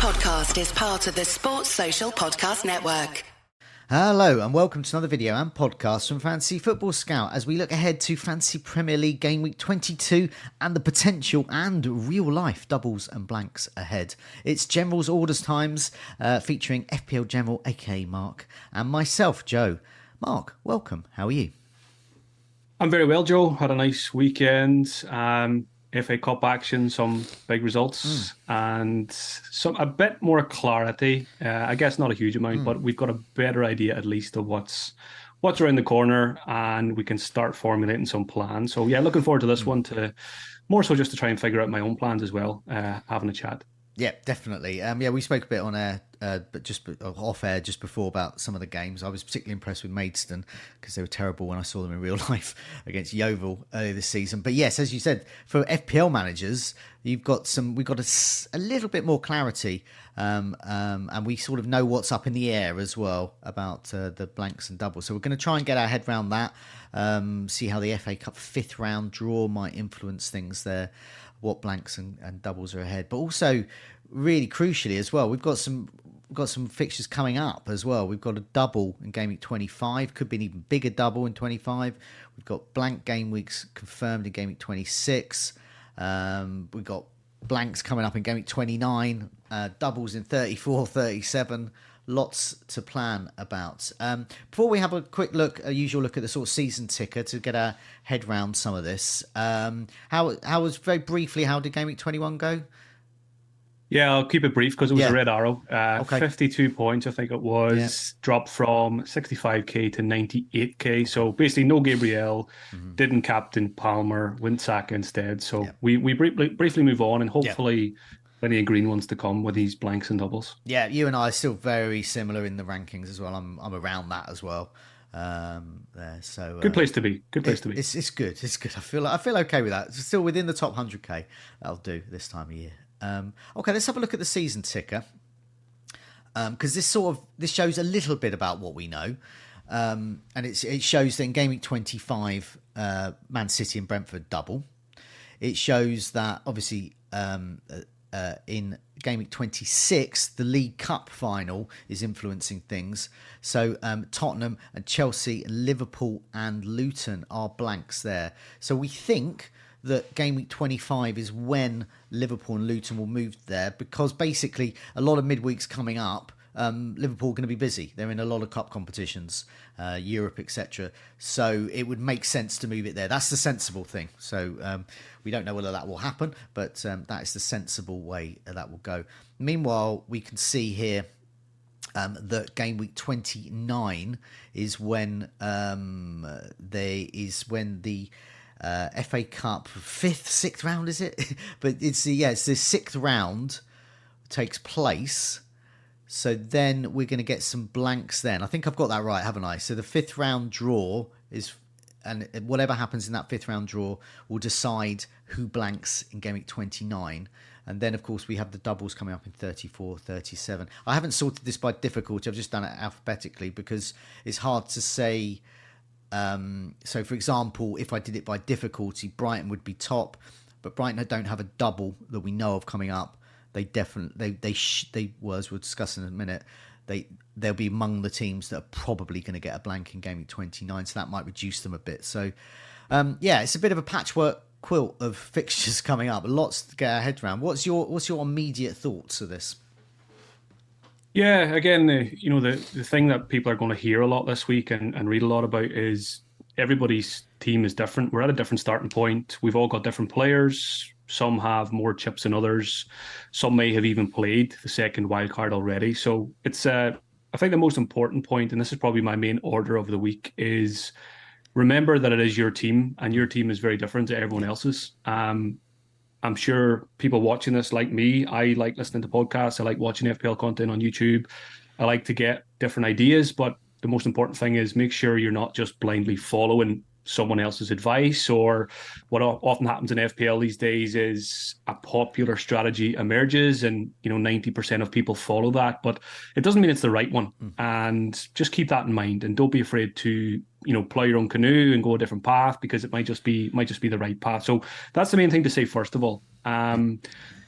podcast is part of the Sports Social Podcast Network. Hello and welcome to another video and podcast from Fantasy Football Scout as we look ahead to Fantasy Premier League Game Week 22 and the potential and real life doubles and blanks ahead. It's General's Orders Times uh, featuring FPL General aka Mark and myself, Joe. Mark, welcome. How are you? I'm very well, Joe. Had a nice weekend. Um, FA Cup action, some big results, mm. and some a bit more clarity. Uh, I guess not a huge amount, mm. but we've got a better idea at least of what's what's around the corner, and we can start formulating some plans. So yeah, looking forward to this mm. one to more so just to try and figure out my own plans as well. Uh, having a chat. Yeah, definitely. Um, yeah, we spoke a bit on air, uh, but just off air just before about some of the games. I was particularly impressed with Maidstone because they were terrible when I saw them in real life against Yeovil earlier this season. But yes, as you said, for FPL managers, you've got some. We've got a, a little bit more clarity, um, um, and we sort of know what's up in the air as well about uh, the blanks and doubles. So we're going to try and get our head around that. Um, see how the FA Cup fifth round draw might influence things there what blanks and, and doubles are ahead. But also, really crucially as well, we've got some got some fixtures coming up as well. We've got a double in game week 25, could be an even bigger double in 25. We've got blank game weeks confirmed in game week 26. Um, we've got blanks coming up in game week 29, uh, doubles in 34, 37 lots to plan about. Um, before we have a quick look, a usual look at the sort of season ticker to get our head round some of this. Um, how how was very briefly? How did Game Week Twenty One go? Yeah, I'll keep it brief because it was yeah. a red arrow. Uh, okay. 52 points, I think it was, yeah. dropped from 65k to 98k. So basically, no Gabriel, mm-hmm. didn't captain Palmer, went Saka instead. So yeah. we we briefly, briefly move on, and hopefully plenty of green ones to come with these blanks and doubles. Yeah, you and I are still very similar in the rankings as well. I'm I'm around that as well. Um, there, so good uh, place to be. Good place it, to be. It's it's good. It's good. I feel I feel okay with that. It's still within the top hundred k. That'll do this time of year. Um, okay, let's have a look at the season ticker because um, this sort of this shows a little bit about what we know. Um, and it shows that in Game Week 25, uh, Man City and Brentford double. It shows that obviously um, uh, in game week 26, the League Cup final is influencing things. So um, Tottenham and Chelsea, and Liverpool and Luton are blanks there. So we think that game week 25 is when Liverpool and Luton will move there because basically a lot of midweeks coming up um, Liverpool going to be busy. They're in a lot of cup competitions, uh, Europe, etc. So it would make sense to move it there. That's the sensible thing. So um, we don't know whether that will happen, but um, that is the sensible way that will go. Meanwhile, we can see here. Um, that game week 29 is when um, there is when the uh, FA Cup fifth, sixth round is it? but it's the yeah, it's the sixth round takes place so then we're going to get some blanks then. I think I've got that right, haven't I? So the fifth round draw is, and whatever happens in that fifth round draw will decide who blanks in game week 29. And then, of course, we have the doubles coming up in 34, 37. I haven't sorted this by difficulty. I've just done it alphabetically because it's hard to say. Um, so, for example, if I did it by difficulty, Brighton would be top, but Brighton don't have a double that we know of coming up they definitely they they sh- they was we'll discuss in a minute. They they'll be among the teams that are probably going to get a blank in game 29, so that might reduce them a bit. So um, yeah, it's a bit of a patchwork quilt of fixtures coming up. Lots to get our head around. What's your what's your immediate thoughts of this? Yeah, again, the, you know the the thing that people are going to hear a lot this week and, and read a lot about is everybody's team is different. We're at a different starting point. We've all got different players. Some have more chips than others. Some may have even played the second wild card already. So it's uh, I think the most important point, and this is probably my main order of the week, is remember that it is your team, and your team is very different to everyone else's. Um, I'm sure people watching this, like me, I like listening to podcasts. I like watching FPL content on YouTube. I like to get different ideas, but the most important thing is make sure you're not just blindly following someone else's advice or what often happens in FPL these days is a popular strategy emerges and you know 90% of people follow that but it doesn't mean it's the right one. Mm. and just keep that in mind and don't be afraid to you know plow your own canoe and go a different path because it might just be might just be the right path. So that's the main thing to say first of all. Um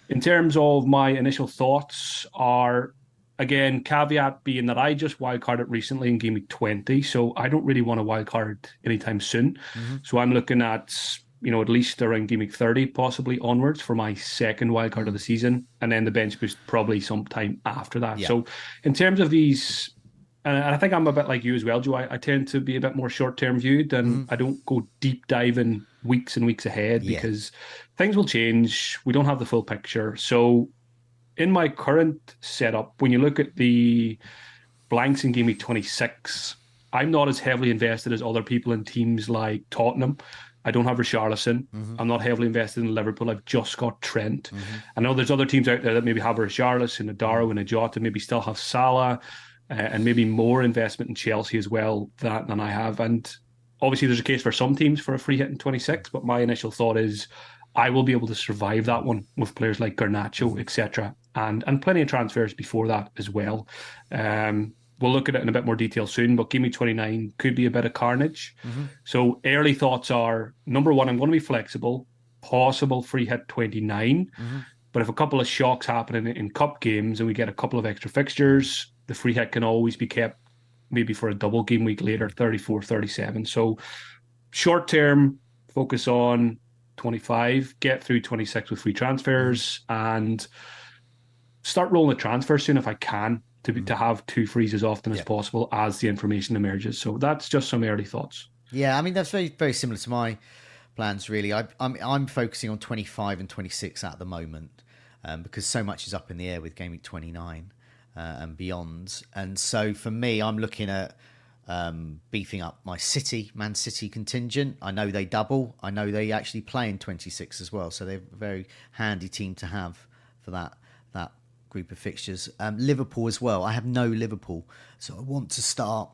In terms of my initial thoughts, are again caveat being that I just wildcarded recently in game week twenty, so I don't really want to wildcard anytime soon. Mm-hmm. So I'm looking at you know, at least around game week 30, possibly onwards for my second wildcard of the season. And then the bench boost probably sometime after that. Yeah. So, in terms of these, and I think I'm a bit like you as well, Joe. I, I tend to be a bit more short term viewed and mm-hmm. I don't go deep diving weeks and weeks ahead yeah. because things will change. We don't have the full picture. So, in my current setup, when you look at the blanks in game week 26, I'm not as heavily invested as other people in teams like Tottenham I don't have Richarlison. Mm-hmm. I'm not heavily invested in Liverpool. I've just got Trent. Mm-hmm. I know there's other teams out there that maybe have a Richarlison, a Darwin, a Jota, maybe still have Salah, uh, and maybe more investment in Chelsea as well that, than I have. And obviously, there's a case for some teams for a free hit in 26. But my initial thought is I will be able to survive that one with players like Garnacho, etc., and and plenty of transfers before that as well. Um, we'll look at it in a bit more detail soon, but give me 29 could be a bit of carnage. Mm-hmm. So early thoughts are number one, I'm going to be flexible, possible free hit 29. Mm-hmm. But if a couple of shocks happen in, in cup games and we get a couple of extra fixtures, the free hit can always be kept maybe for a double game week later, 34, 37. So short term, focus on 25, get through 26 with free transfers, and start rolling the transfer soon if I can to be, to mm-hmm. have two frees as often yeah. as possible as the information emerges. So that's just some early thoughts. Yeah, I mean that's very very similar to my plans. Really, I, am I'm, I'm focusing on 25 and 26 at the moment um, because so much is up in the air with Game Week 29 uh, and beyond. And so for me, I'm looking at um, beefing up my City, Man City contingent. I know they double. I know they actually play in 26 as well, so they're a very handy team to have for that group of fixtures. Um, Liverpool as well. I have no Liverpool, so I want to start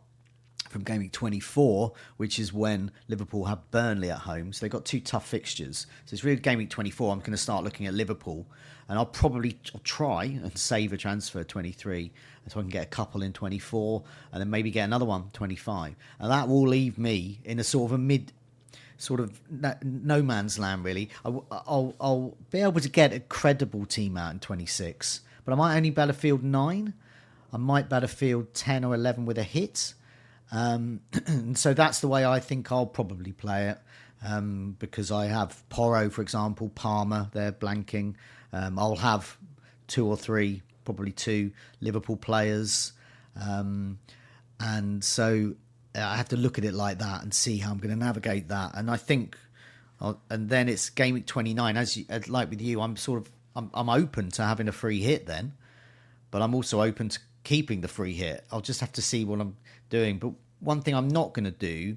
from game week 24, which is when Liverpool have Burnley at home. So they've got two tough fixtures. So it's really game week 24. I'm going to start looking at Liverpool, and I'll probably I'll try and save a transfer 23, so I can get a couple in 24, and then maybe get another one 25, and that will leave me in a sort of a mid. Sort of no man's land, really. I'll, I'll be able to get a credible team out in 26, but I might only Battlefield 9. I might Battlefield 10 or 11 with a hit. Um, and so that's the way I think I'll probably play it. Um, because I have Porro, for example, Palmer, they're blanking. Um, I'll have two or three, probably two Liverpool players. Um, and so uh, I have to look at it like that and see how I'm going to navigate that. And I think, I'll, and then it's game week 29. As you, like with you, I'm sort of I'm, I'm open to having a free hit then, but I'm also open to keeping the free hit. I'll just have to see what I'm doing. But one thing I'm not going to do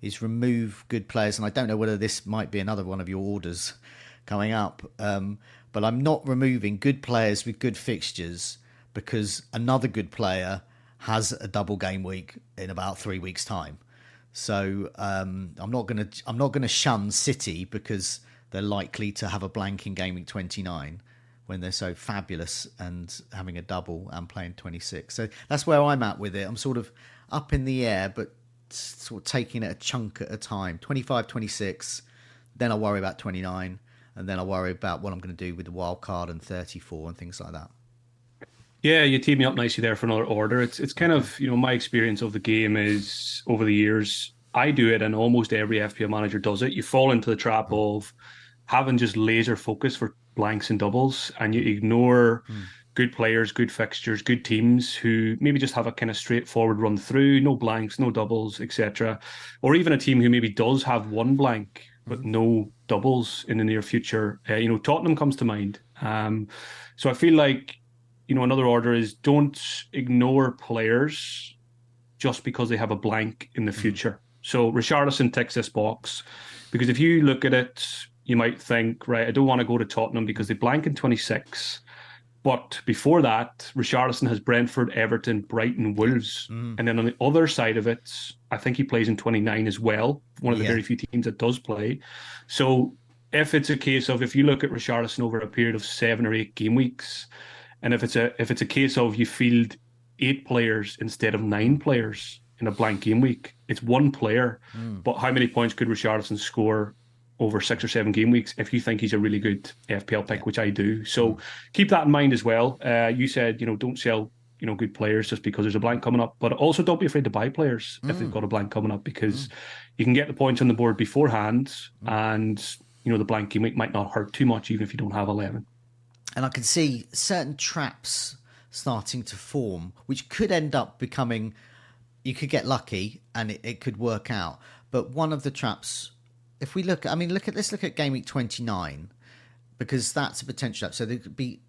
is remove good players, and I don't know whether this might be another one of your orders coming up. Um, but I'm not removing good players with good fixtures because another good player has a double game week in about three weeks' time. So um, I'm not gonna I'm not gonna shun City because they're likely to have a blank in game week 29 when they're so fabulous and having a double and playing 26. So that's where I'm at with it. I'm sort of up in the air, but sort of taking it a chunk at a time 25, 26. Then I'll worry about 29. And then I'll worry about what I'm going to do with the wild card and 34 and things like that. Yeah, you teed me up nicely there for another order. It's it's kind of you know my experience of the game is over the years. I do it, and almost every FPL manager does it. You fall into the trap mm. of having just laser focus for blanks and doubles, and you ignore mm. good players, good fixtures, good teams who maybe just have a kind of straightforward run through, no blanks, no doubles, etc. Or even a team who maybe does have one blank but mm. no doubles in the near future. Uh, you know, Tottenham comes to mind. Um, so I feel like you know another order is don't ignore players just because they have a blank in the hmm. future. Mm. So Richarlison ticks this box because if you look at it you might think, right, I don't want to go to Tottenham because they blank in 26. But before that, Richarlison has Brentford, Everton, Brighton, Wolves. Mm. And then on the other side of it, I think he plays in 29 as well. One of the yeah. very few teams that does play. So if it's a case of if you look at Richarlison over a period of seven or eight game weeks, and if it's a if it's a case of you field eight players instead of nine players in a blank game week, it's one player. Mm. But how many points could Richarlison score over six or seven game weeks if you think he's a really good FPL pick, which I do. So keep that in mind as well. Uh, you said you know don't sell you know good players just because there's a blank coming up, but also don't be afraid to buy players mm. if they've mm. got a blank coming up because mm. you can get the points on the board beforehand, mm. and you know the blank game week might not hurt too much even if you don't have eleven. And I can see certain traps starting to form, which could end up becoming. You could get lucky and it, it could work out. But one of the traps if we look, I mean, look at let's look at game week twenty nine because that's a potential. up. So there could be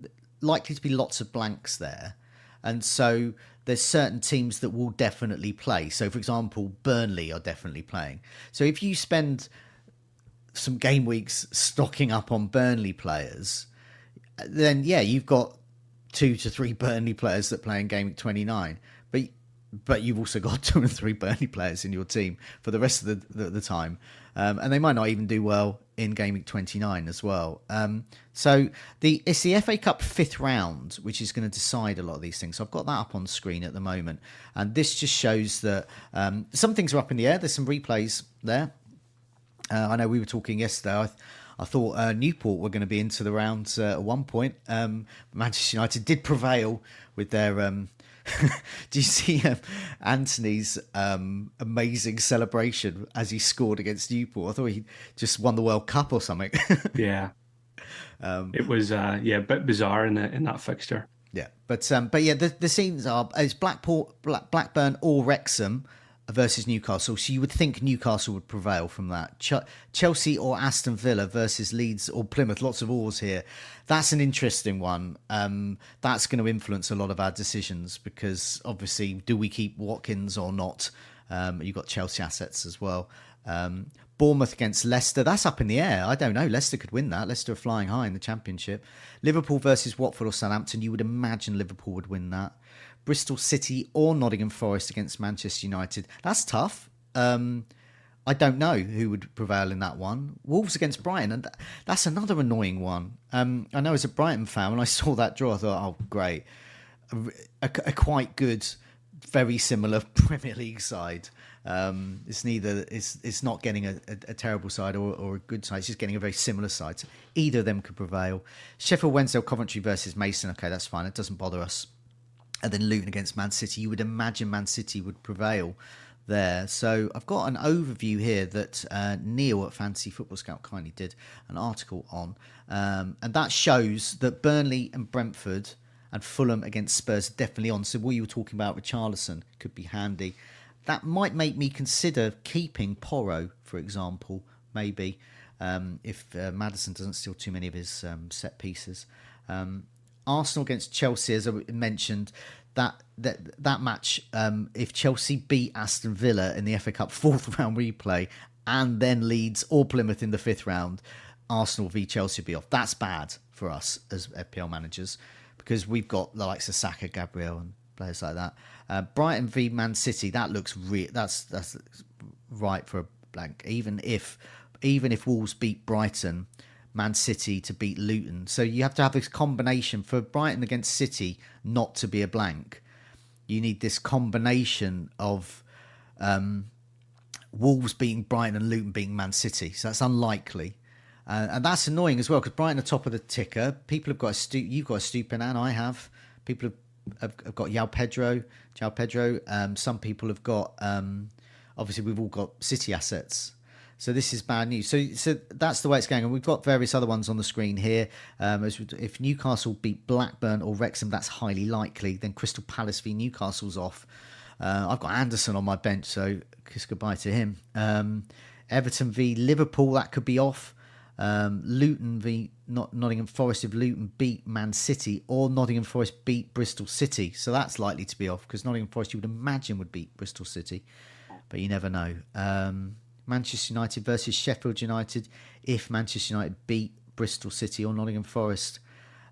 likely to be lots of blanks there, and so there's certain teams that will definitely play. So, for example, Burnley are definitely playing. So if you spend some game weeks stocking up on Burnley players, then yeah, you've got two to three Burnley players that play in game week 29. But but you've also got two and three Burnley players in your team for the rest of the, the, the time. Um, and they might not even do well in game week 29 as well. Um, so the it's the FA Cup fifth round, which is going to decide a lot of these things. So I've got that up on screen at the moment, and this just shows that um, some things are up in the air. There's some replays there. Uh, I know we were talking yesterday. I, I thought uh, Newport were going to be into the rounds uh, at one point. Um, Manchester United did prevail with their um, Do you see um, Antony's um, amazing celebration as he scored against Newport? I thought he just won the World Cup or something. yeah, um, it was uh, yeah a bit bizarre in the, in that fixture. Yeah, but um, but yeah, the, the scenes are it's Blackpool, Black, Blackburn or Wrexham versus Newcastle. So you would think Newcastle would prevail from that. Ch- Chelsea or Aston Villa versus Leeds or Plymouth. Lots of ors here. That's an interesting one. Um, that's going to influence a lot of our decisions because obviously, do we keep Watkins or not? Um, you've got Chelsea assets as well. Um, Bournemouth against Leicester. That's up in the air. I don't know. Leicester could win that. Leicester are flying high in the Championship. Liverpool versus Watford or Southampton. You would imagine Liverpool would win that. Bristol City or Nottingham Forest against Manchester United. That's tough. Um, I don't know who would prevail in that one. Wolves against Brighton, and that's another annoying one. Um, I know as a Brighton fan, when I saw that draw, I thought, oh, great. A, a, a quite good, very similar Premier League side. Um, it's neither it's it's not getting a, a, terrible side or, or, a good side. It's just getting a very similar side. So either of them could prevail. Sheffield Wednesday, Coventry versus Maidstone. Okay, that's fine. It doesn't bother us and then Luton against Man City, you would imagine Man City would prevail there. So I've got an overview here that uh, Neil at Fantasy Football Scout kindly did an article on, um, and that shows that Burnley and Brentford and Fulham against Spurs are definitely on. So what you were talking about, Richarlison, could be handy. That might make me consider keeping Porro, for example, maybe um, if uh, Maddison doesn't steal too many of his um, set pieces. Um, Arsenal against Chelsea, as I mentioned, that that that match. Um, if Chelsea beat Aston Villa in the FA Cup fourth round replay, and then Leeds or Plymouth in the fifth round, Arsenal v Chelsea be off. That's bad for us as FPL managers because we've got the likes of Saka, Gabriel, and players like that. Uh, Brighton v Man City. That looks re- that's that's right for a blank. Even if even if Wolves beat Brighton Man City to beat Luton. So you have to have this combination for Brighton against City not to be a blank. You need this combination of um, Wolves beating Brighton and Luton beating Man City. So that's unlikely. Uh, and that's annoying as well because Brighton are top of the ticker. People have got a stu- you've got a Estupiñán, I have. People have, have, have got Yao Pedro, João Pedro. Um, some people have got um, obviously we've all got City assets. So this is bad news. So so that's the way it's going, and we've got various other ones on the screen here. Um, if Newcastle beat Blackburn or Wrexham, that's highly likely. Then Crystal Palace v Newcastle's off. Uh, I've got Andersen on my bench, so kiss goodbye to him. Um, Everton v Liverpool, that could be off. Um, Luton v Not- Nottingham Forest if Luton beat Man City, or Nottingham Forest beat Bristol City. So that's likely to be off because Nottingham Forest you would imagine would beat Bristol City, but you never know. Um, Manchester United versus Sheffield United if Manchester United beat Bristol City or Nottingham Forest.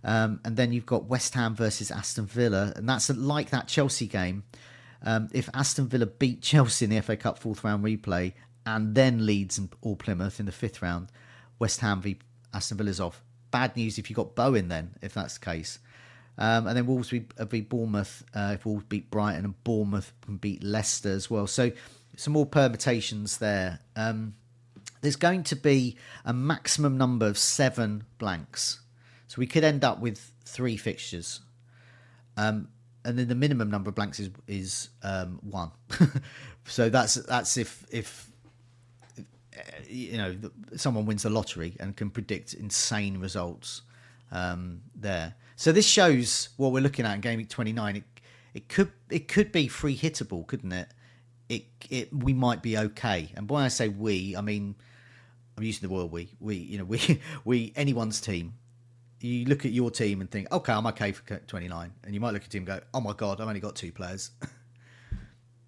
Um, and then you've got West Ham versus Aston Villa, and that's like that Chelsea game. Um, if Aston Villa beat Chelsea in the FA Cup fourth round replay and then Leeds and or Plymouth in the fifth round, West Ham v Aston Villa's off. Bad news if you've got Bowen then, if that's the case. Um, and then Wolves v, uh, Bournemouth, uh, if Wolves beat Brighton and Bournemouth can beat Leicester as well. So some more permutations there. Um, there's going to be a maximum number of seven blanks. So we could end up with three fixtures. Um, and then the minimum number of blanks is is um, one. so that's that's if if you know someone wins the lottery and can predict insane results um, there. So this shows what we're looking at in game week 29. It, it could it could be free hittable, couldn't it? It it we might be okay. And when I say we, I mean I'm using the word we. We you know we we anyone's team. You look at your team and think, okay, I'm okay for 29, and you might look at team and go, oh my god, I've only got two players.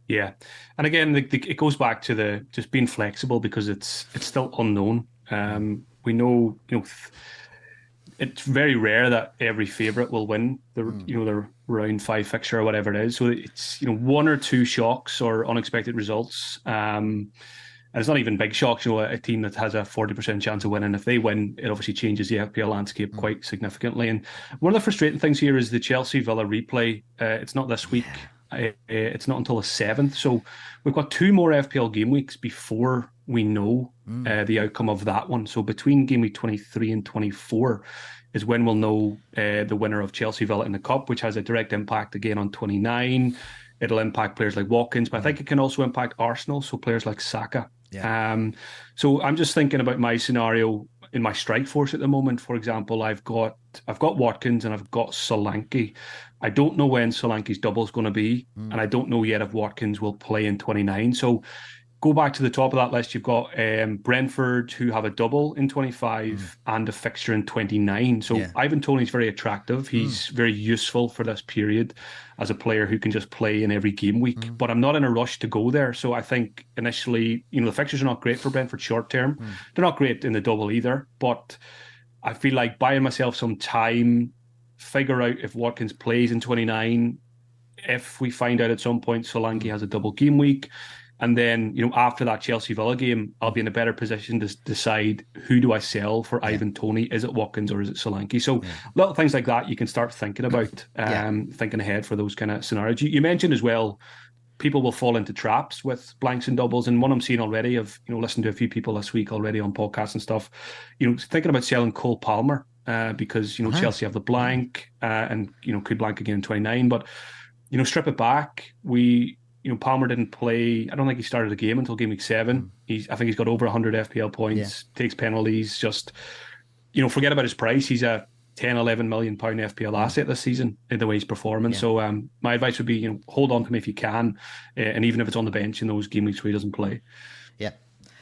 Yeah, and again, the, the, it goes back to the just being flexible because it's it's still unknown. Um, we know, you know, it's very rare that every favorite will win the mm. you know the round five fixture or whatever it is. So it's you know one or two shocks or unexpected results. Um, and it's not even big shocks. You know, a team that has a forty percent chance of winning, if they win, it obviously changes the FPL landscape mm. quite significantly. And one of the frustrating things here is the Chelsea Villa replay. Uh, it's not this week. Uh, it's not until the seventh, so we've got two more FPL game weeks before we know mm. uh, the outcome of that one. So between game week twenty three and twenty four is when we'll know uh, the winner of Chelsea Villa in the cup, which has a direct impact again on twenty nine. It'll impact players like Watkins, but I think it can also impact Arsenal, so players like Saka. Yeah. Um, so I'm just thinking about my scenario in my strike force at the moment. For example, I've got I've got Watkins and I've got Solanke. I don't know when Solanke's double is going to be, mm. and I don't know yet if Watkins will play in 29. So go back to the top of that list. You've got um, Brentford who have a double in 25 mm. and a fixture in 29. So yeah. Ivan Toney's very attractive. He's mm. very useful for this period as a player who can just play in every game week. Mm. But I'm not in a rush to go there. So I think initially, you know, the fixtures are not great for Brentford short term. Mm. They're not great in the double either. But I feel like buying myself some time, figure out if Watkins plays in 29. If we find out at some point Solanke has a double game week, and then, you know, after that Chelsea Villa game, I'll be in a better position to decide who do I sell for yeah. Ivan Toney? Is it Watkins or is it Solanke? So yeah. little things like that you can start thinking about, um, yeah. thinking ahead for those kind of scenarios. You, you, mentioned as well, people will fall into traps with blanks and doubles. And one I'm seeing already, I've, you know, listened to a few people this week already on podcasts and stuff, you know, thinking about selling Cole Palmer uh, because, you know, uh-huh. Chelsea have the blank uh, and, you know, could blank again in 29. But, you know, strip it back. We, you know, Palmer didn't play. I don't think he started a game until game week seven. Mm. He's, I think he's got over 100 FPL points, yeah. takes penalties. Just, you know, forget about his price. He's a 10, 11 million pound FPL mm. asset this season in the way he's performing. Yeah. So, um, my advice would be, you know, hold on to him if you can, uh, and even if it's on the bench in those game weeks where he doesn't play. Yeah,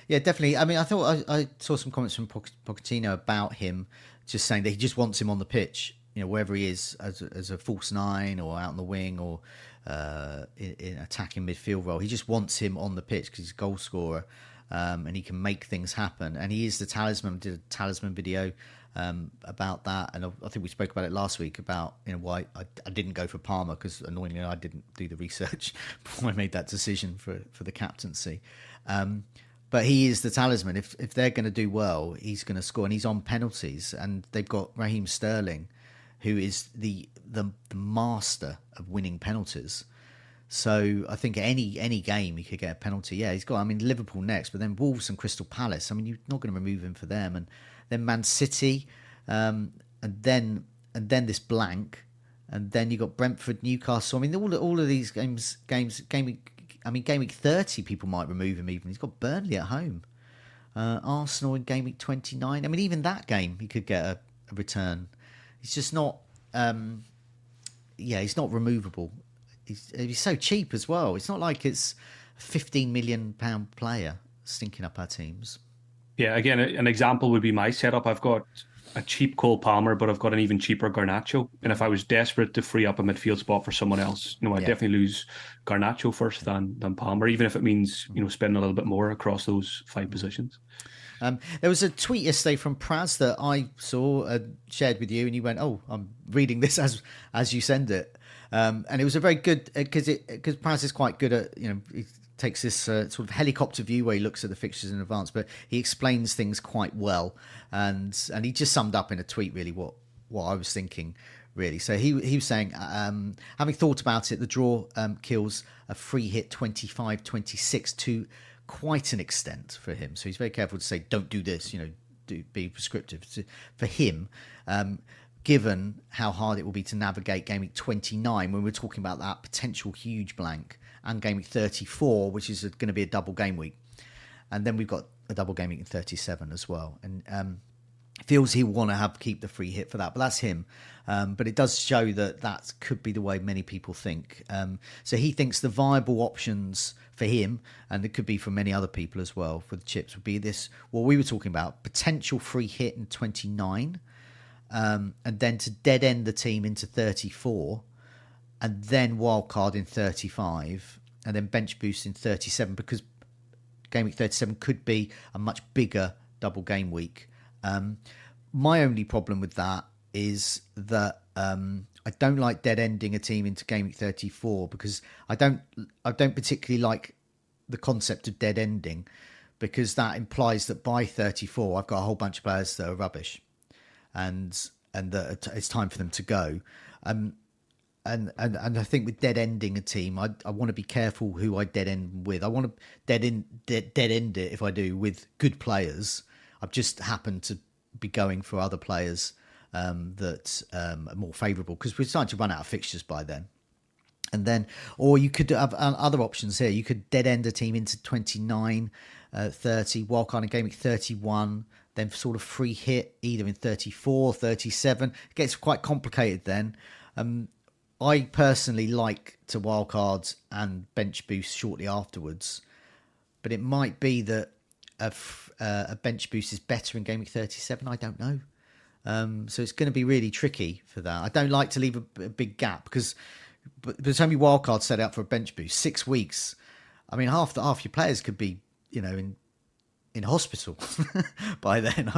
yeah, definitely. I mean, I thought I, I saw some comments from Pochettino about him, just saying that he just wants him on the pitch, you know, wherever he is as as a false nine or out on the wing or uh, in, in, attacking midfield role. He just wants him on the pitch because he's a goal scorer um, and he can make things happen. And he is the talisman. Did a talisman video um, about that, and I think we spoke about it last week about you know why I, I didn't go for Palmer because annoyingly I didn't do the research before I made that decision for for the captaincy. Um, but he is the talisman. If if they're going to do well, he's going to score, and he's on penalties. And they've got Raheem Sterling, who is the the, the master of winning penalties. So I think any any game he could get a penalty. Yeah, he's got. I mean, Liverpool next, but then Wolves and Crystal Palace. I mean, you're not going to remove him for them, and then Man City, um, and then and then this blank, and then you got Brentford, Newcastle. I mean, all all of these games games game. I mean, game week thirty, people might remove him. Even he's got Burnley at home, uh, Arsenal in game week twenty nine. I mean, even that game he could get a, a return. He's just not. Um, yeah, he's not removable. He's, he's so cheap as well. It's not like it's a 15 million pound player stinking up our teams. Yeah, again, an example would be my setup. I've got a cheap Cole Palmer, but I've got an even cheaper Garnacho. And if I was desperate to free up a midfield spot for someone else, you know, I'd yeah. definitely lose Garnacho first than than Palmer, even if it means you know spending a little bit more across those five positions. Um, there was a tweet yesterday from Praz that I saw uh, shared with you, and you went, "Oh, I'm reading this as as you send it," um, and it was a very good because uh, it because Praz is quite good at you know he takes this uh, sort of helicopter view where he looks at the fixtures in advance, but he explains things quite well, and and he just summed up in a tweet really what what I was thinking really. So he he was saying, um, having thought about it, the draw um, kills a free hit 25 26 to quite an extent for him. So he's very careful to say, "Don't do this," you know, do be prescriptive. For him, um, given how hard it will be to navigate game week 29 when we're talking about that potential huge blank and game week 34 which is going to be a double game week and then we've got a double game week in 37 as well and um, feels he'll want to have keep the free hit for that but that's him um, but it does show that that could be the way many people think um, so he thinks the viable options for him and it could be for many other people as well for the chips would be this what we were talking about potential free hit in 29 um, and then to dead end the team into 34, and then wildcard in 35, and then bench boost in 37 because game week 37 could be a much bigger double game week. Um, my only problem with that is that um, I don't like dead ending a team into game week 34 because I don't I don't particularly like the concept of dead ending because that implies that by 34 I've got a whole bunch of players that are rubbish and and that it's time for them to go. Um, and, and and I think with dead ending a team, I I want to be careful who I dead end with. I want to dead in dead, dead end it if I do with good players. I've just happened to be going for other players um, that um, are more favourable because we're starting to run out of fixtures by then. And then, or you could have uh, other options here. You could dead end a team into 29, uh, 30, wildcard and game week 31, then sort of free hit either in 34, 37. It gets quite complicated then. Um, I personally like to wildcards and bench boost shortly afterwards, but it might be that a, uh, a bench boost is better in game week 37. I don't know. Um, so it's going to be really tricky for that. I don't like to leave a, a big gap because but there's only wildcards set out for a bench boost. Six weeks. I mean, half the half your players could be, you know, in in hospital by then.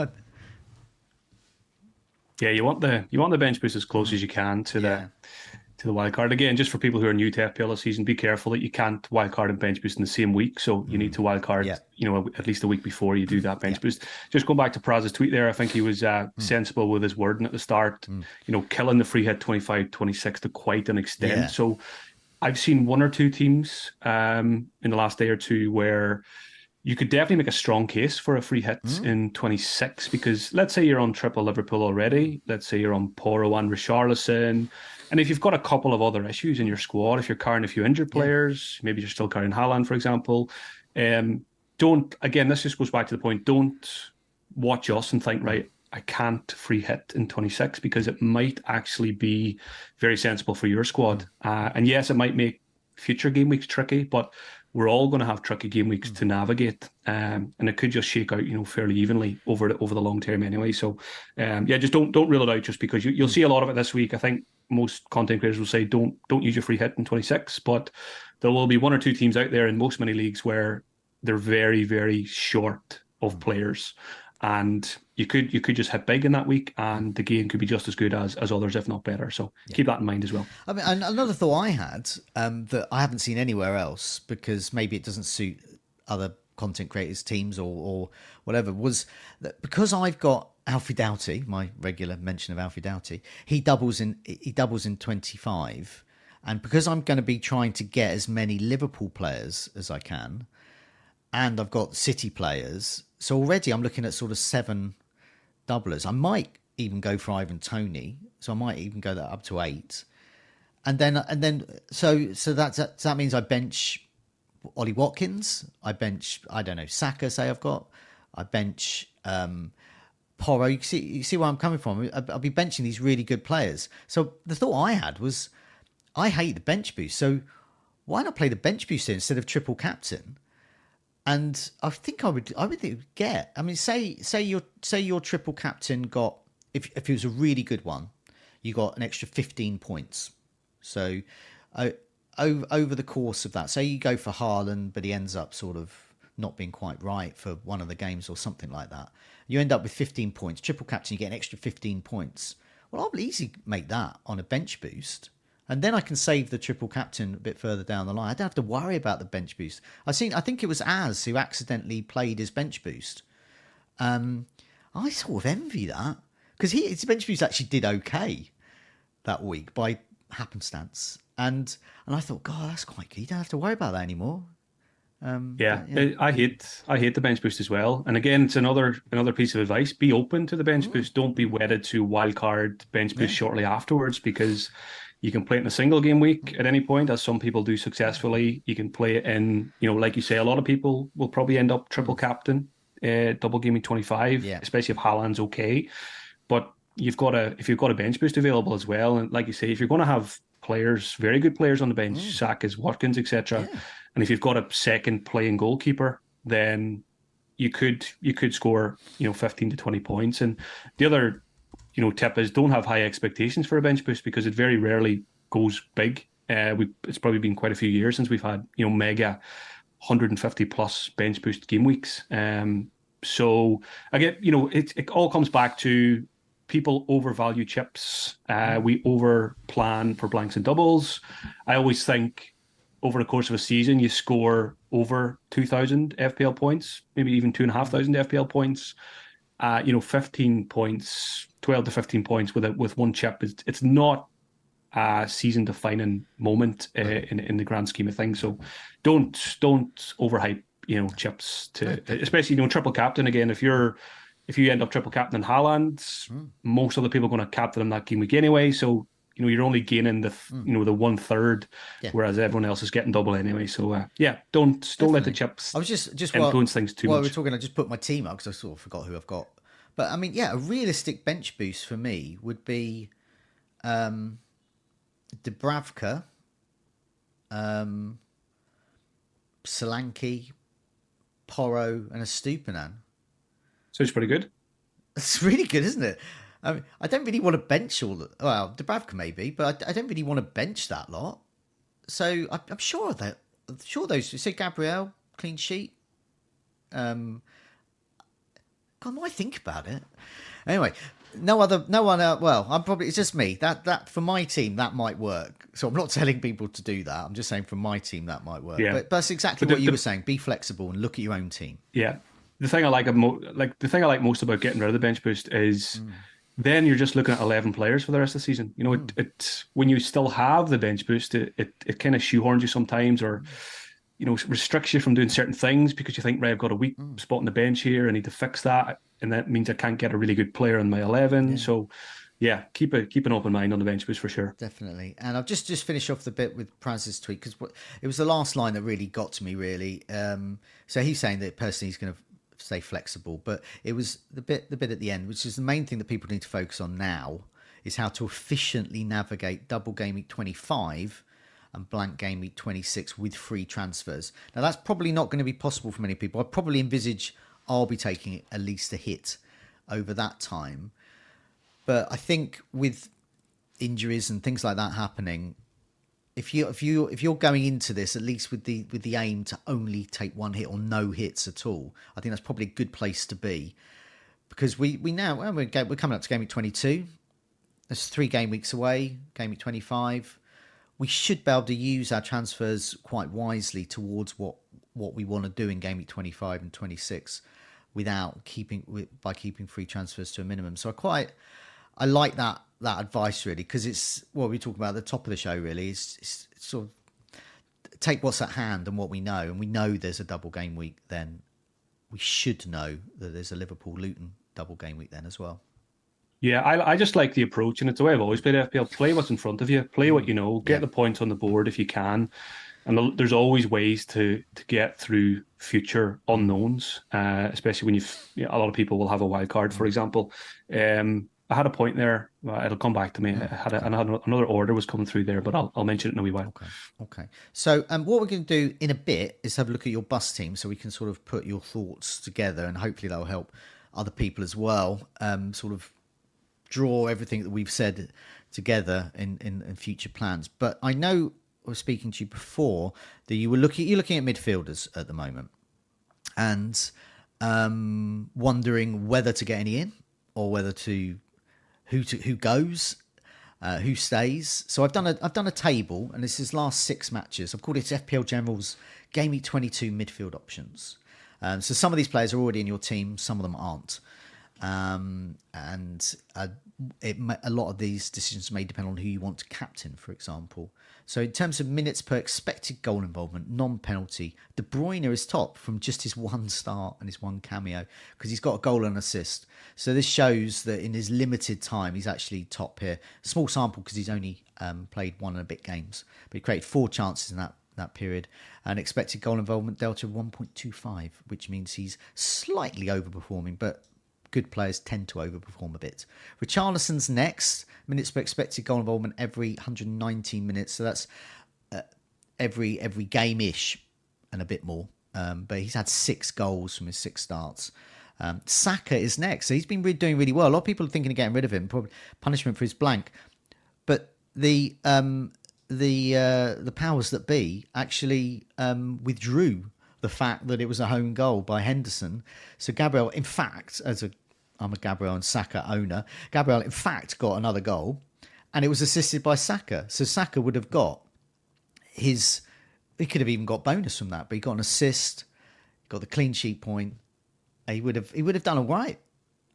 yeah, you want the you want the bench boost as close as you can to yeah. the to the wild card. Again, just for people who are new to FPL this season, be careful that you can't wild card and bench boost in the same week. So you need to wild card, yeah. you know, at least a week before you do that bench yeah. boost. Just going back to Praz's tweet there, I think he was uh, mm. sensible with his wording at the start. Mm. You know, killing the free hit 25, 26 to quite an extent. Yeah. So I've seen one or two teams um, in the last day or two where you could definitely make a strong case for a free hit mm. in 26 because let's say you're on triple Liverpool already. Let's say you're on Porro and Richarlison. And if you've got a couple of other issues in your squad, if you're carrying a few injured players, yeah. maybe you're still carrying Haaland, for example, um, don't, again, this just goes back to the point, don't watch us and think, right, I can't free hit in 26 because it might actually be very sensible for your squad. Uh, and yes, it might make future game weeks tricky, but we're all going to have tricky game weeks mm. to navigate, um, and it could just shake out, you know, fairly evenly over the, over the long term anyway. So, um, yeah, just don't don't rule it out just because you, you'll see a lot of it this week. I think most content creators will say don't don't use your free hit in 26, but there will be one or two teams out there in most many leagues where they're very very short of mm. players, and you could you could just hit big in that week, and the game could be just as good as as others, if not better. So yeah. keep that in mind as well. I mean, another thought I had um, that I haven't seen anywhere else because maybe it doesn't suit other content creators, teams, or or whatever was that because I've got Alfie Doughty, my regular mention of Alfie Doughty, he doubles in he doubles in twenty five, and because I'm going to be trying to get as many Liverpool players as I can, and I've got City players, so already I'm looking at sort of seven doublers. I might even go for Ivan Toney, so I might even go that up to eight, and then and then so so that's that, that means I bench Ollie Watkins, I bench I don't know Saka. Say I've got I bench um, Porro. You see you see where I'm coming from. I'll be benching these really good players. So the thought I had was I hate the bench boost, so why not play the bench boost instead of triple captain? And I think I would I would get. I mean, say say your say your triple captain got if if it was a really good one, you got an extra fifteen points. So, uh, over over the course of that, say you go for Haaland, but he ends up sort of not being quite right for one of the games or something like that. You end up with fifteen points. Triple captain, you get an extra fifteen points. Well, I'll easily make that on a bench boost and then I can save the triple captain a bit further down the line. I don't have to worry about the bench boost. I seen, I think it was Az who accidentally played his bench boost. Um, I sort of envy that because he his bench boost actually did okay that week by happenstance, and and I thought, God, that's quite good. You don't have to worry about that anymore. Um, yeah, yeah, I hate I hate the bench boost as well. And again, it's another another piece of advice: be open to the bench boost. Don't be wedded to wild card bench boost yeah. shortly afterwards because you can play it in a single game week at any point, as some people do successfully. You can play it in, you know, like you say, a lot of people will probably end up triple captain, uh, double gaming twenty five, yeah. especially if Haaland's okay. But you've got a if you've got a bench boost available as well, and like you say, if you're going to have players, very good players on the bench, mm. Saka's, Watkins, etc. Yeah. And if you've got a second playing goalkeeper, then you could you could score you know 15 to 20 points. And the other you know tip is don't have high expectations for a bench boost because it very rarely goes big. Uh, we it's probably been quite a few years since we've had you know mega 150 plus bench boost game weeks. Um, so again, you know, it it all comes back to people overvalue chips. Uh, we over plan for blanks and doubles. I always think over the course of a season, you score over 2,000 FPL points, maybe even 2,500 FPL points. Uh, you know, 15 points, 12 to 15 points with a, with one chip. It's, it's not a season defining moment uh, in, in the grand scheme of things. So don't, don't overhype, you know, chips to, especially, you know, triple captain again. If you're, if you end up triple captain Haaland, mm. most other people are going to captain him that game week anyway. So you know you're only gaining the mm. you know the one third, yeah. whereas everyone else is getting double anyway. So uh, yeah, don't don't let the chips. I was just just influence things too while much. we are talking, I just put my team up because I sort of forgot who I've got. But I mean, yeah, a realistic bench boost for me would be um, Dubravka, um, Solanke, Porro, and Estupiñán. So it's pretty good. It's really good, isn't it? I mean, I don't really want to bench all. The, well, Dubravka maybe, but I, I, don't really want to bench that lot. So I, am sure that I'm sure those. Say Gabriel clean sheet. Um, God, I think about it. Anyway, no other, no one. Else, well, I'm probably it's just me. That that for my team that might work. So I'm not telling people to do that. I'm just saying for my team that might work. Yeah. But, but that's exactly but what the, you the, were saying. Be flexible and look at your own team. Yeah. The thing I like, like the thing I like most about getting rid of the bench boost is. Mm then you're just looking at 11 players for the rest of the season. You know, it, it when you still have the bench boost, it, it, it kind of shoehorns you sometimes or, you know, restricts you from doing certain things because you think, right, I've got a weak mm. spot on the bench here. I need to fix that. And that means I can't get a really good player on my 11. Yeah. So, yeah, keep a keep an open mind on the bench boost for sure. Definitely, and I'll just just finish off the bit with Praz's tweet because it was the last line that really got to me. Really, um, so he's saying that personally he's going to stay flexible. But it was the bit the bit at the end, which is the main thing that people need to focus on now, is how to efficiently navigate double game week 25 and blank game week 26 with free transfers. Now that's probably not going to be possible for many people. I probably envisage I'll be taking at least a hit over that time. But I think with injuries and things like that happening, if you if you if you're going into this at least with the with the aim to only take one hit or no hits at all, I think that's probably a good place to be because we we now well, we're, we're coming up to game week 22. There's three game weeks away. Game week 25. We should be able to use our transfers quite wisely towards what what we want to do in game week 25 and 26 without keeping by keeping free transfers to a minimum. So I quite I like that that advice really because it's what we talk about at the top of the show. Really, it's, it's, it's sort of take what's at hand and what we know, and we know there's a double game week. Then we should know that there's a Liverpool Luton double game week then as well. Yeah, I, I just like the approach, and it's the way I've always played FPL. Play what's in front of you, play what mm. you know, get yeah. the points on the board if you can, and there's always ways to to get through future unknowns, uh, especially when you've you know, a lot of people will have a wild card, for mm. example. Um, I had a point there. it'll come back to me. I had, a, another order was coming through there, but I'll, I'll mention it in a wee while. Okay. Okay. So, um, what we're going to do in a bit is have a look at your bus team, so we can sort of put your thoughts together, and hopefully that'll help other people as well. Um, sort of draw everything that we've said together in, in, in future plans. But I know I was speaking to you before that you were looking. You're looking at midfielders at the moment, and um, wondering whether to get any in or whether to who to, who goes, uh, who stays. So I've done a I've done a table, and this is last six matches. I've called it FPL General's Game Week 22 midfield options. Um, so some of these players are already in your team, some of them aren't. Um, and uh, it a lot of these decisions may depend on who you want to captain, for example. So in terms of minutes per expected goal involvement, non-penalty, De Bruyne is top from just his one start and his one cameo because he's got a goal and assist. So this shows that in his limited time, he's actually top here. Small sample because he's only um, played one and a bit games, but he created four chances in that that period. And expected goal involvement delta 1.25, which means he's slightly overperforming, but good players tend to overperform a bit. Richarlison's next, minutes per expected goal involvement every 119 minutes, so that's uh, every every game ish and a bit more. Um, but he's had six goals from his six starts. Um, Saka is next, so he's been really doing really well. A lot of people are thinking of getting rid of him, probably punishment for his blank. But the um, the uh, the powers that be actually um, withdrew the fact that it was a home goal by Henderson. So Gabriel, in fact, as a I'm a Gabriel and Saka owner, Gabriel in fact got another goal, and it was assisted by Saka. So Saka would have got his. He could have even got bonus from that, but he got an assist, got the clean sheet point. He would have he would have done all right.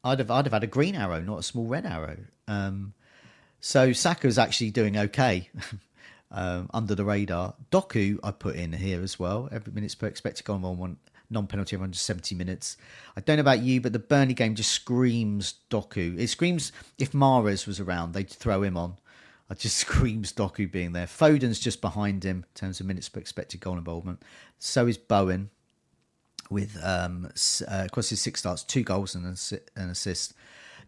I'd have I'd have had a green arrow, not a small red arrow. Um, so Saka is actually doing okay. um, under the radar. Doku, I put in here as well. Every minutes per expected goal on one non-penalty every 170 minutes. I don't know about you, but the Burnley game just screams Doku. It screams if Mahrez was around, they'd throw him on. It just screams Doku being there. Foden's just behind him in terms of minutes per expected goal involvement. So is Bowen with um, uh, across his six starts, two goals and an assist.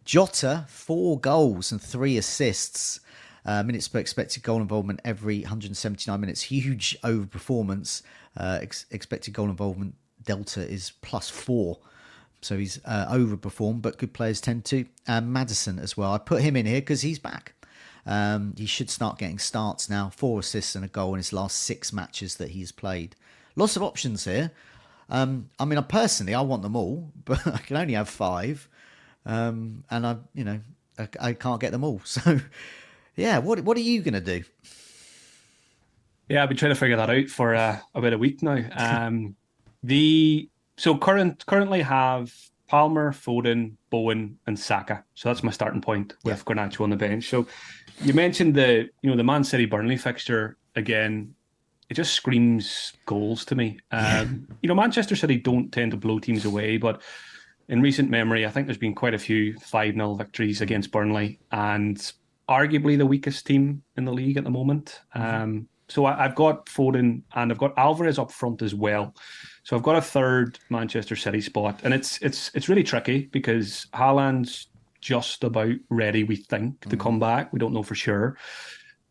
Jota, four goals and three assists. Uh, minutes per expected goal involvement every 179 minutes. Huge overperformance. Uh, ex- expected goal involvement delta is plus four. So he's uh, overperformed, but good players tend to. And Maddison as well. I put him in here because he's back. Um, he should start getting starts now. Four assists and a goal in his last six matches that he's played. Lots of options here. Um, I mean, I personally, I want them all, but I can only have five, um, and I, you know, I, I, can't get them all. So yeah, what what are you going to do? Yeah, I've been trying to figure that out for uh, about a week now. Um, the so current currently have Palmer, Foden, Bowen, and Saka. So that's my starting point with yeah. Garnacho on the bench. So you mentioned the you know the Man City Burnley fixture again. It just screams goals to me. Um, you know, Manchester City don't tend to blow teams away, but in recent memory, I think there's been quite a few 5 0 victories against Burnley. And arguably the weakest team in the league at the moment. Mm-hmm. Um, so I, have got Foden and I've got Alvarez up front as well. So I've got a third Manchester City spot, and it's it's it's really tricky because Haaland's just about ready, we think, to mm-hmm. come back. We don't know for sure.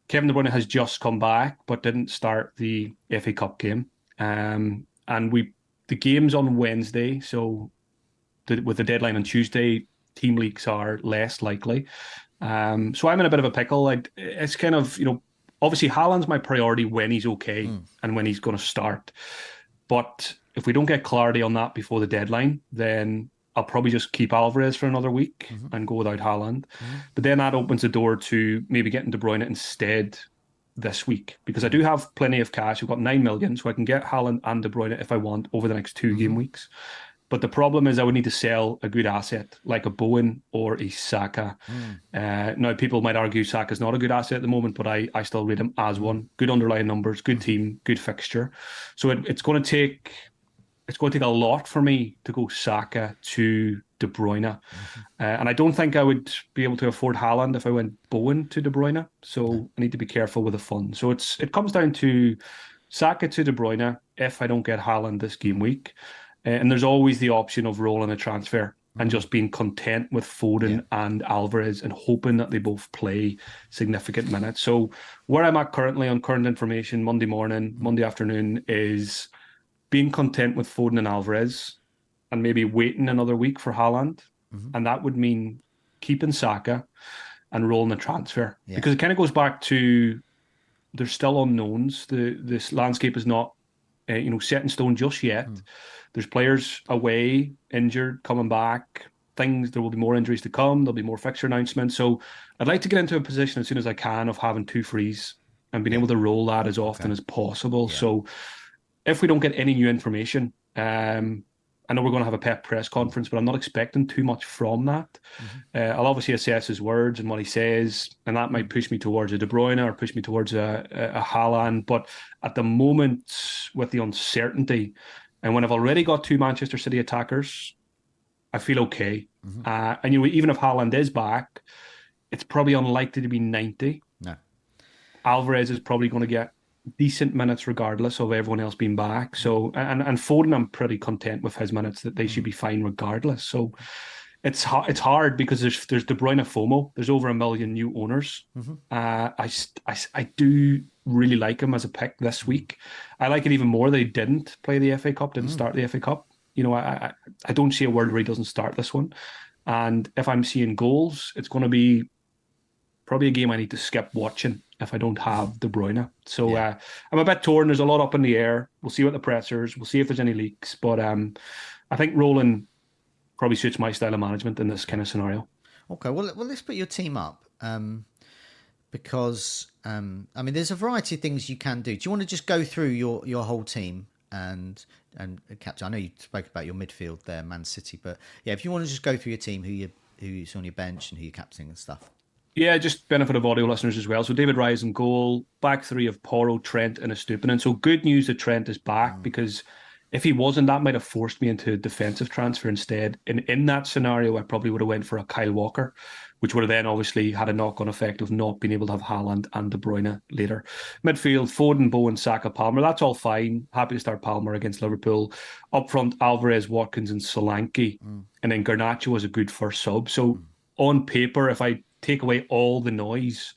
Kevin De Bruyne has just come back, but didn't start the FA Cup game. Um, and we the game's on Wednesday, so the, with the deadline on Tuesday, team leaks are less likely. Um, so I'm in a bit of a pickle. I, it's kind of you know obviously Haaland's my priority when he's okay mm. and when he's going to start. But if we don't get clarity on that before the deadline, then I'll probably just keep Alvarez for another week mm-hmm. and go without Haaland. Mm-hmm. But then that opens the door to maybe getting De Bruyne instead this week because I do have plenty of cash. I've got nine million, so I can get Haaland and De Bruyne if I want over the next 2 mm-hmm. game weeks. But the problem is, I would need to sell a good asset like a Bowen or a Saka. Mm. Uh, now, people might argue Saka is not a good asset at the moment, but I, I still rate him as one. Good underlying numbers, good team, good fixture. So it, it's going to take it's going to take a lot for me to go Saka to De Bruyne, mm-hmm. uh, and I don't think I would be able to afford Haaland if I went Bowen to De Bruyne. So I need to be careful with the fund. So it's it comes down to Saka to De Bruyne if I don't get Haaland this game week. Uh, and there's always the option of rolling a transfer and mm-hmm. just being content with Foden yeah. and Alvarez and hoping that they both play significant minutes. So where I'm at currently on current information, Monday morning, mm-hmm. Monday afternoon, is being content with Foden and Alvarez and maybe waiting another week for Haaland. Mm-hmm. And that would mean keeping Saka and rolling a transfer. Yeah. Because it kind of goes back to there's still unknowns. The this landscape is not uh, you know set in stone just yet. Mm. There's players away, injured, coming back. Things there will be more injuries to come. There'll be more fixture announcements. So I'd like to get into a position as soon as I can of having two frees and being able to roll that as often okay. as possible. Yeah. So if we don't get any new information, um, I know we're going to have a pep press conference, but I'm not expecting too much from that. Mm-hmm. Uh, I'll obviously assess his words and what he says, and that might push me towards a De Bruyne or push me towards a, a, a Haaland. But at the moment, with the uncertainty, and when I've already got two Manchester City attackers, I feel okay. Mm-hmm. Uh, and you know, even if Haaland is back, it's probably unlikely to be 90. No. Alvarez is probably going to get decent minutes regardless of everyone else being back. So and and Foden, I'm pretty content with his minutes that they should be fine regardless. So it's hard. It's hard because there's there's De Bruyne FOMO. There's over a million new owners. Mm-hmm. Uh, I, I I do really like him as a pick this week. I like it even more that he didn't play the FA Cup, didn't mm. start the FA Cup. You know, I, I I don't see a world where he doesn't start this one. And if I'm seeing goals, it's going to be probably a game I need to skip watching if I don't have De Bruyne. So yeah. uh, I'm a bit torn. There's a lot up in the air. We'll see what the pressers. We'll see if there's any leaks. But um, I think rolling probably suits my style of management in this kind of scenario. Okay, well, well, let's put your team up um, because um, I mean, there's a variety of things you can do. Do you want to just go through your your whole team and and captain? I know you spoke about your midfield there, Man City, but yeah, if you want to just go through your team, who you who's on your bench and who you're captaining and stuff. Yeah, just benefit of audio listeners as well. So David Raya in goal, back three of Porro, Trent, and Estupiñán. So good news that Trent is back mm. because if he wasn't, that might have forced me into a defensive transfer instead. And in that scenario, I probably would have went for a Kyle Walker, which would have then obviously had a knock-on effect of not being able to have Haaland and De Bruyne later. Midfield, Foden, Bowen, Saka, Palmer. That's all fine. Happy to start Palmer against Liverpool. Up front, Alvarez, Watkins, and Solanke. Mm. And then Garnacho was a good first sub. So mm. on paper, if I take away all the noise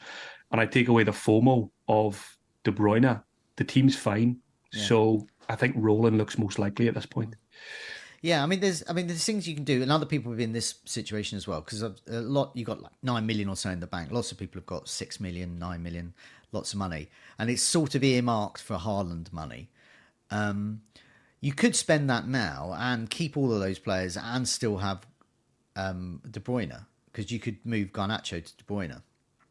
and I take away the FOMO of De Bruyne, the team's fine. Yeah. So I think rolling looks most likely at this point. Yeah, I mean, there's, I mean, there's things you can do, and other people have been in this situation as well. Because a lot, you got like nine million or so in the bank. Lots of people have got six million, nine million, lots of money, and it's sort of earmarked for Haaland money. Um, you could spend that now and keep all of those players, and still have um, De Bruyne because you could move Garnacho to De Bruyne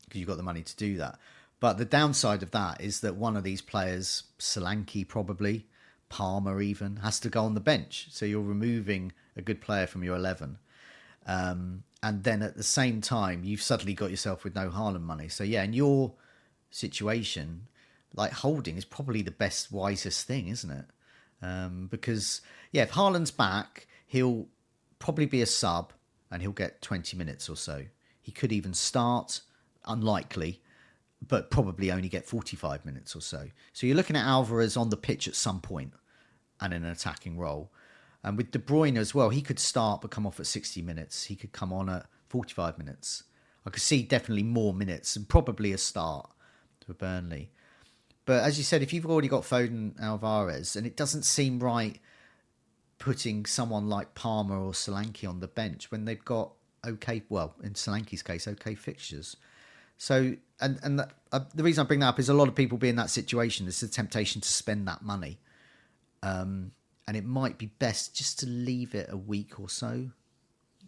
because you've got the money to do that. But the downside of that is that one of these players, Solanke probably, Palmer even, has to go on the bench. So you're removing a good player from your 11. Um, and then at the same time, you've suddenly got yourself with no Haaland money. So yeah, in your situation, like holding is probably the best, wisest thing, isn't it? Um, because yeah, if Haaland's back, he'll probably be a sub and he'll get 20 minutes or so. He could even start, unlikely, but probably only get 45 minutes or so. So you're looking at Alvarez on the pitch at some point and in an attacking role. And with De Bruyne as well, he could start but come off at 60 minutes. He could come on at 45 minutes. I could see definitely more minutes and probably a start for Burnley. But as you said, if you've already got Foden Alvarez, and it doesn't seem right putting someone like Palmer or Solanke on the bench when they've got okay, well, in Solanke's case, okay fixtures. So, and and the, uh, the reason I bring that up is a lot of people be in that situation. There's a temptation to spend that money, um, and it might be best just to leave it a week or so.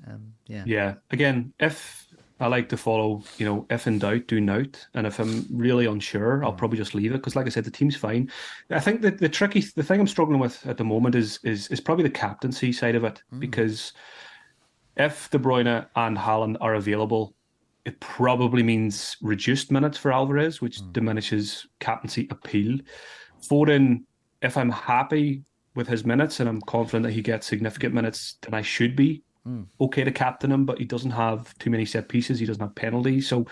Um, yeah. Yeah. Again, if I like to follow, you know, if in doubt, do note. And if I'm really unsure, I'll mm. probably just leave it because, like I said, the team's fine. I think that the tricky, the thing I'm struggling with at the moment is is is probably the captaincy side of it mm. because if De Bruyne and Haaland are available, it probably means reduced minutes for Alvarez, which mm. diminishes captaincy appeal. Foden, if I'm happy with his minutes and I'm confident that he gets significant minutes, then I should be mm. okay to captain him, but he doesn't have too many set pieces. He doesn't have penalties. So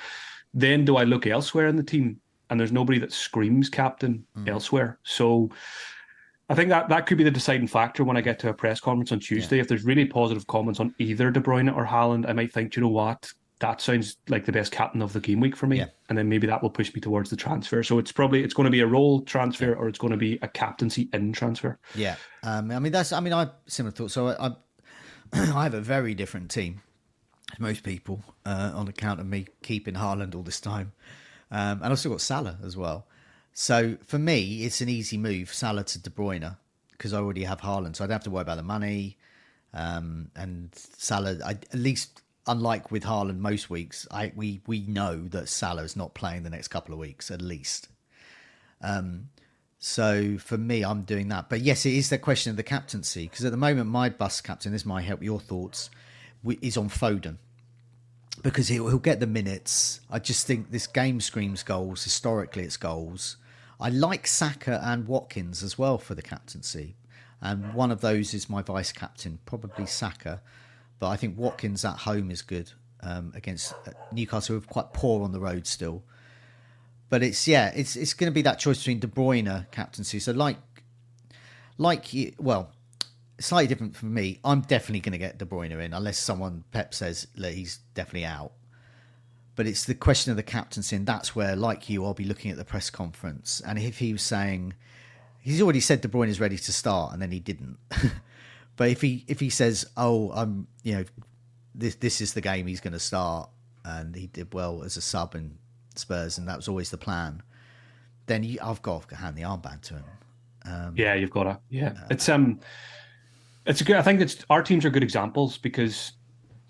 then do I look elsewhere in the team? And there's nobody that screams captain mm. elsewhere. So I think that that could be the deciding factor when I get to a press conference on Tuesday. Yeah. If there's really positive comments on either De Bruyne or Haaland, I might think, you know what, that sounds like the best captain of the game week for me. Yeah. And then maybe that will push me towards the transfer. So it's probably it's going to be a roll transfer yeah. or it's going to be a captaincy in transfer. Yeah. Um, I mean that's I mean I similar thought. So I, I have a very different team as most people uh, on account of me keeping Haaland all this time. Um, and I've still got Salah as well. So for me, it's an easy move, Salah to De Bruyne, because I already have Haaland. So I don't have to worry about the money. Um, and Salah, I, at least unlike with Haaland most weeks, I, we, we know that Salah is not playing the next couple of weeks, at least. Um, So for me, I'm doing that. But yes, it is the question of the captaincy because at the moment, my bus captain, this might help your thoughts, is on Foden because he'll, get the minutes. I just think this game screams goals. Historically, it's goals. I like Saka and Watkins as well for the captaincy. And one of those is my vice captain, probably Saka. But I think Watkins at home is good um, against uh, Newcastle, who are quite poor on the road still. But it's yeah, it's it's going to be that choice between De Bruyne captaincy. So like, like you, well, slightly different for me. I'm definitely going to get De Bruyne in unless someone Pep says that he's definitely out. But it's the question of the captaincy, and that's where, like you, I'll be looking at the press conference. And if he was saying, he's already said De Bruyne is ready to start, and then he didn't. but if he if he says, "Oh, I'm," you know, this this is the game he's going to start, and he did well as a sub in Spurs, and that was always the plan, then you, I've got to hand the armband to him. Um, yeah, you've got to. Yeah, uh, it's um, it's a good. I think it's our teams are good examples because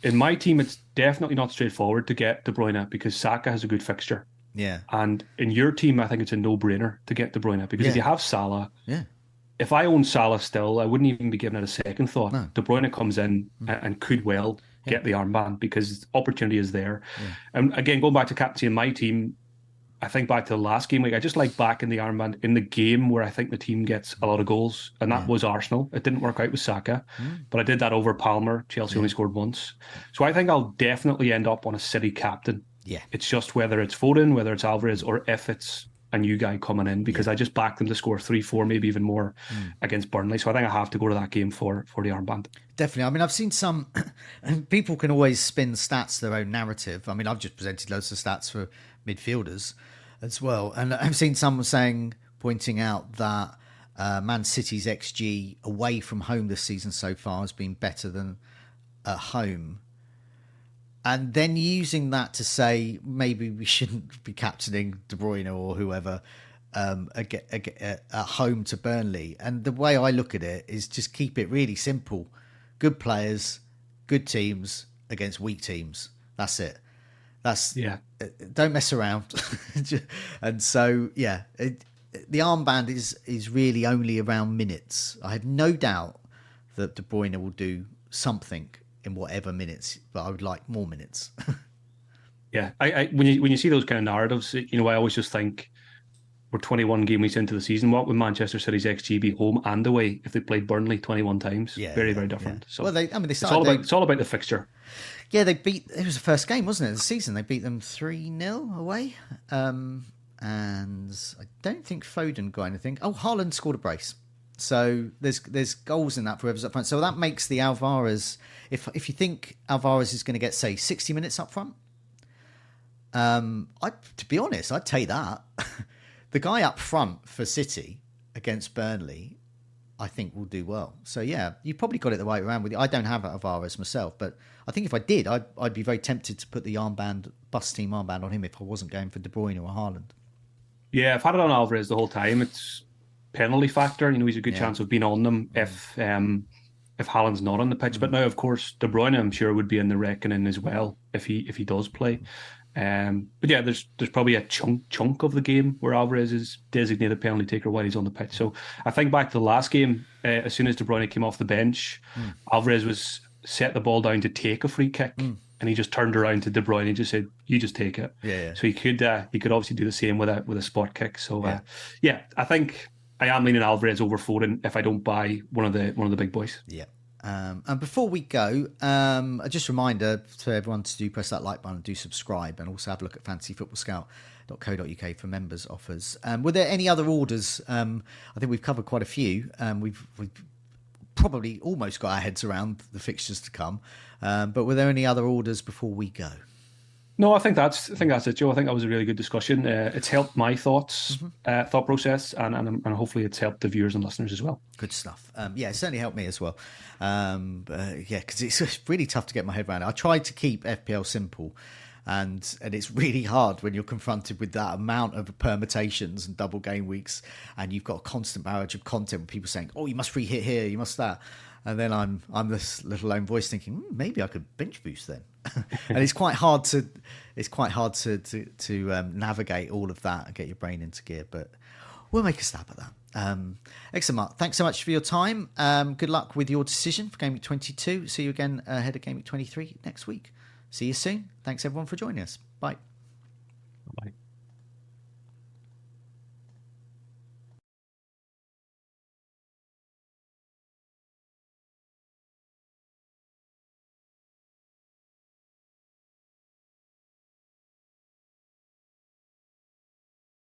in my team, it's definitely not straightforward to get De Bruyne because Saka has a good fixture. Yeah. And in your team, I think it's a no-brainer to get De Bruyne because yeah. if you have Salah, yeah. If I own Salah still, I wouldn't even be giving it a second thought. No. De Bruyne comes in mm. and, and could well get the armband because opportunity is there. Yeah. And again, going back to captaincy in my team, I think back to the last game week, I just like back in the armband in the game where I think the team gets a lot of goals, and that yeah. was Arsenal. It didn't work out with Saka, mm. but I did that over Palmer. Chelsea yeah. only scored once. So I think I'll definitely end up on a City captain. Yeah. It's just whether it's Foden, whether it's Alvarez, or if it's a new guy coming in because. I just backed them to score three, four, maybe even more mm. against Burnley. So I think I have to go to that game for for the armband. Definitely. I mean, I've seen some people can always spin stats their own narrative. I mean, I've just presented loads of stats for midfielders as well, and I've seen someone saying, pointing out that uh, Man City's xG away from home this season so far has been better than at home and then using that to say maybe we shouldn't be captaining De Bruyne or whoever um, at, at home to Burnley. And the way I look at it is just keep it really simple: good players, good teams against weak teams. That's it. That's yeah. Uh, don't mess around. and so yeah, it, the armband is is really only around minutes. I have no doubt that De Bruyne will do something in whatever minutes, but I would like more minutes. yeah, I, I, when you when you see those kind of narratives, you know, I always just think we're 21 game weeks into the season. What would Manchester City's XG be home and away if they played Burnley 21 times? Yeah, very yeah, very different. Yeah. So well, they, I mean, they started, it's all about it's all about the fixture. Yeah, they beat. It was the first game, wasn't it? The season they beat them three 0 away. Um, and I don't think Foden got anything. Oh, Haaland scored a brace. So there's there's goals in that for whoever's up front. So that makes the Alvarez. If if you think Alvarez is going to get say 60 minutes up front, um, I to be honest, I'd take that. the guy up front for City against Burnley, I think will do well. So yeah, you probably got it the right around with you. I don't have Alvarez myself, but I think if I did, I'd I'd be very tempted to put the armband bus team armband on him if I wasn't going for De Bruyne or Haaland. Yeah, I've had it on Alvarez the whole time. It's penalty factor. You know, he's a good yeah. chance of being on them if um, if Haaland's not on the pitch. Mm-hmm. But now, of course, De Bruyne, I'm sure, would be in the reckoning as well if he if he does play. Um, but yeah, there's there's probably a chunk chunk of the game where Alvarez is designated penalty taker while he's on the pitch. So I think back to the last game, uh, as soon as De Bruyne came off the bench, mm. Alvarez was set the ball down to take a free kick. Mm. And he just turned around to De Bruyne and just said, "You just take it." Yeah. yeah. So he could uh, he could obviously do the same with a with a spot kick. So uh, yeah, yeah I think I am leaning Alvarez over Foden if I don't buy one of the one of the big boys. Yeah. Um, and before we go, um, just a reminder to everyone to do press that like button do subscribe, and also have a look at fantasyfootballscout.co.uk for members offers. Um, were there any other orders? Um, I think we've covered quite a few. Um, we've, we've probably almost got our heads around the fixtures to come. Um, but were there any other orders before we go? No, I think that's I think that's it, Joe. I think that was a really good discussion. Uh, it's helped my thoughts, mm-hmm. uh, thought process, and, and and hopefully it's helped the viewers and listeners as well. Good stuff. Um, yeah, it certainly helped me as well. Um, uh, yeah, because it's really tough to get my head around. I tried to keep FPL simple, and and it's really hard when you're confronted with that amount of permutations and double game weeks, and you've got a constant barrage of content with people saying, "Oh, you must free hit here, you must that." And then I'm I'm this little lone voice thinking hmm, maybe I could bench boost then, and it's quite hard to it's quite hard to to, to um, navigate all of that and get your brain into gear. But we'll make a stab at that. Um, excellent, Mark. Thanks so much for your time. Um, good luck with your decision for Game Week 22. See you again ahead of Game Week 23 next week. See you soon. Thanks everyone for joining us. Bye.